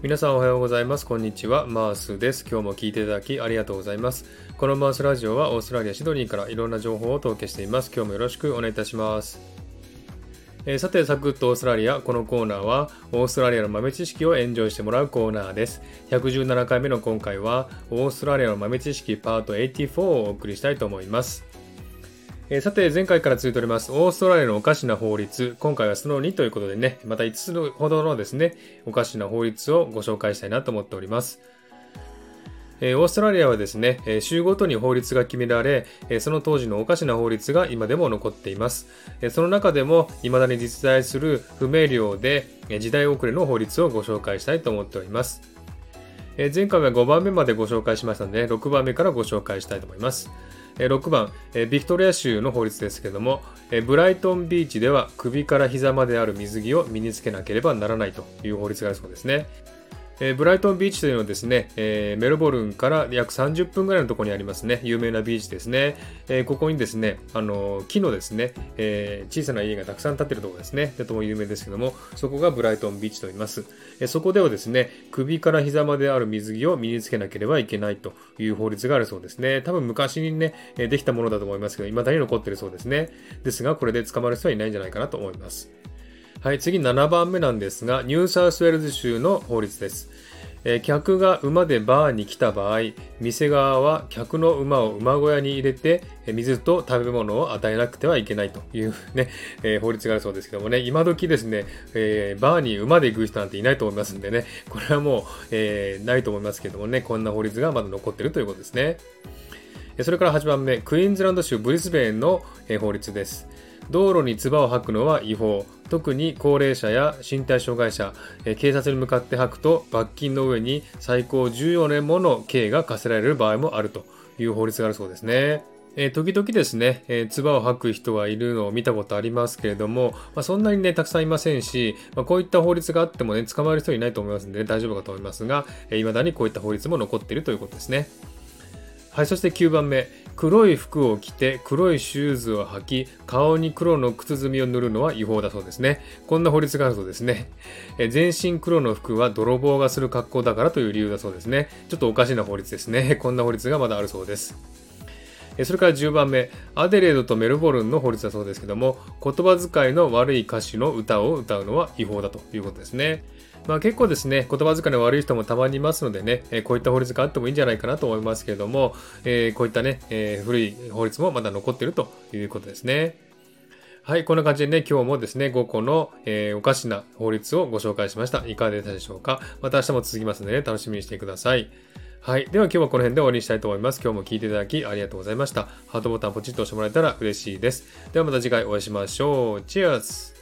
皆さんおはようございます。こんにちは。マースです。今日も聞いていただきありがとうございます。このマースラジオはオーストラリア・シドニーからいろんな情報をお届けしています。今日もよろしくお願いいたします。えー、さて、サクッとオーストラリア。このコーナーは、オーストラリアの豆知識をエンジョイしてもらうコーナーです。117回目の今回は、オーストラリアの豆知識パート84をお送りしたいと思います。えー、さて、前回から続いております、オーストラリアのおかしな法律。今回はその2ということでね、また5つほどのですね、おかしな法律をご紹介したいなと思っております。えー、オーストラリアはですね、えー、州ごとに法律が決められ、えー、その当時のおかしな法律が今でも残っています。えその中でも、未だに実在する不明瞭で、え時代遅れの法律をご紹介したいと思っております。え前回は5番目までご紹介しましたので、6番目からご紹介したいと思います。6番、ビクトリア州の法律ですけども、ブライトンビーチでは首から膝まである水着を身につけなければならないという法律があるそうですね。えー、ブライトンビーチというのはですね、えー、メルボルンから約30分ぐらいのところにありますね、有名なビーチですね。えー、ここにですね、あの木のですね、え小さな家がたくさん建っているところですね。とても有名ですけども、そこがブライトンビーチと言います。えそこではですね、首から膝まである水着を身につけなければいけないという法律があるそうですね。多分昔にね、できたものだと思いますけど、未だに残っているそうですね。ですが、これで捕まる人はいないんじゃないかなと思います。はい、次7番目なんですが、ニューサウスウェルズ州の法律です。え客が馬でバーに来た場合、店側は客の馬を馬小屋に入れて、水と食べ物を与えなくてはいけないというね、えー、法律があるそうですけどもね、今時ですね、えー、バーに馬で行く人なんていないと思いますんでね、これはもう、え、ないと思いますけどもね、こんな法律がまだ残ってるということですね。それから8番目、クイーンズランド州ブリスベンの法律です。道路に唾を吐くのは違法。特に高齢者や身体障害者、え警察に向かって吐くと罰金の上に最高14年もの刑が課せられる場合もあるという法律があるそうですね。え、時々ですね、えー、唾を吐く人がいるのを見たことありますけれども、まあ、そんなにね、たくさんいませんし、まあ、こういった法律があってもね、捕まえる人いないと思いますので、ね、大丈夫かと思いますが、えー、未だにこういった法律も残っているということですね。はい、そして9番目。黒い服を着て黒いシューズを履き、顔に黒の靴墨を塗るのは違法だそうですね。こんな法律があるそうですね。え全身黒の服は泥棒がする格好だからという理由だそうですね。ちょっとおかしな法律ですね。こんな法律がまだあるそうです。それから10番目、アデレードとメルボルンの法律だそうですけども、言葉遣いの悪い歌詞の歌を歌うのは違法だということですね。まあ、結構ですね、言葉遣いの悪い人もたまにいますのでね、えこういった法律があってもいいんじゃないかなと思いますけれども、えー、こういったね、えー、古い法律もまだ残っているということですね。はい、こんな感じでね、今日もですね、5個の、えー、おかしな法律をご紹介しました。いかがでしたでしょうか？また明日も続きますのでね、楽しみにしてください。はい。では今日はこの辺で終わりにしたいと思います。今日も聴いていただきありがとうございました。ハートボタンポチッと押してもらえたら嬉しいです。ではまた次回お会いしましょう。チェアス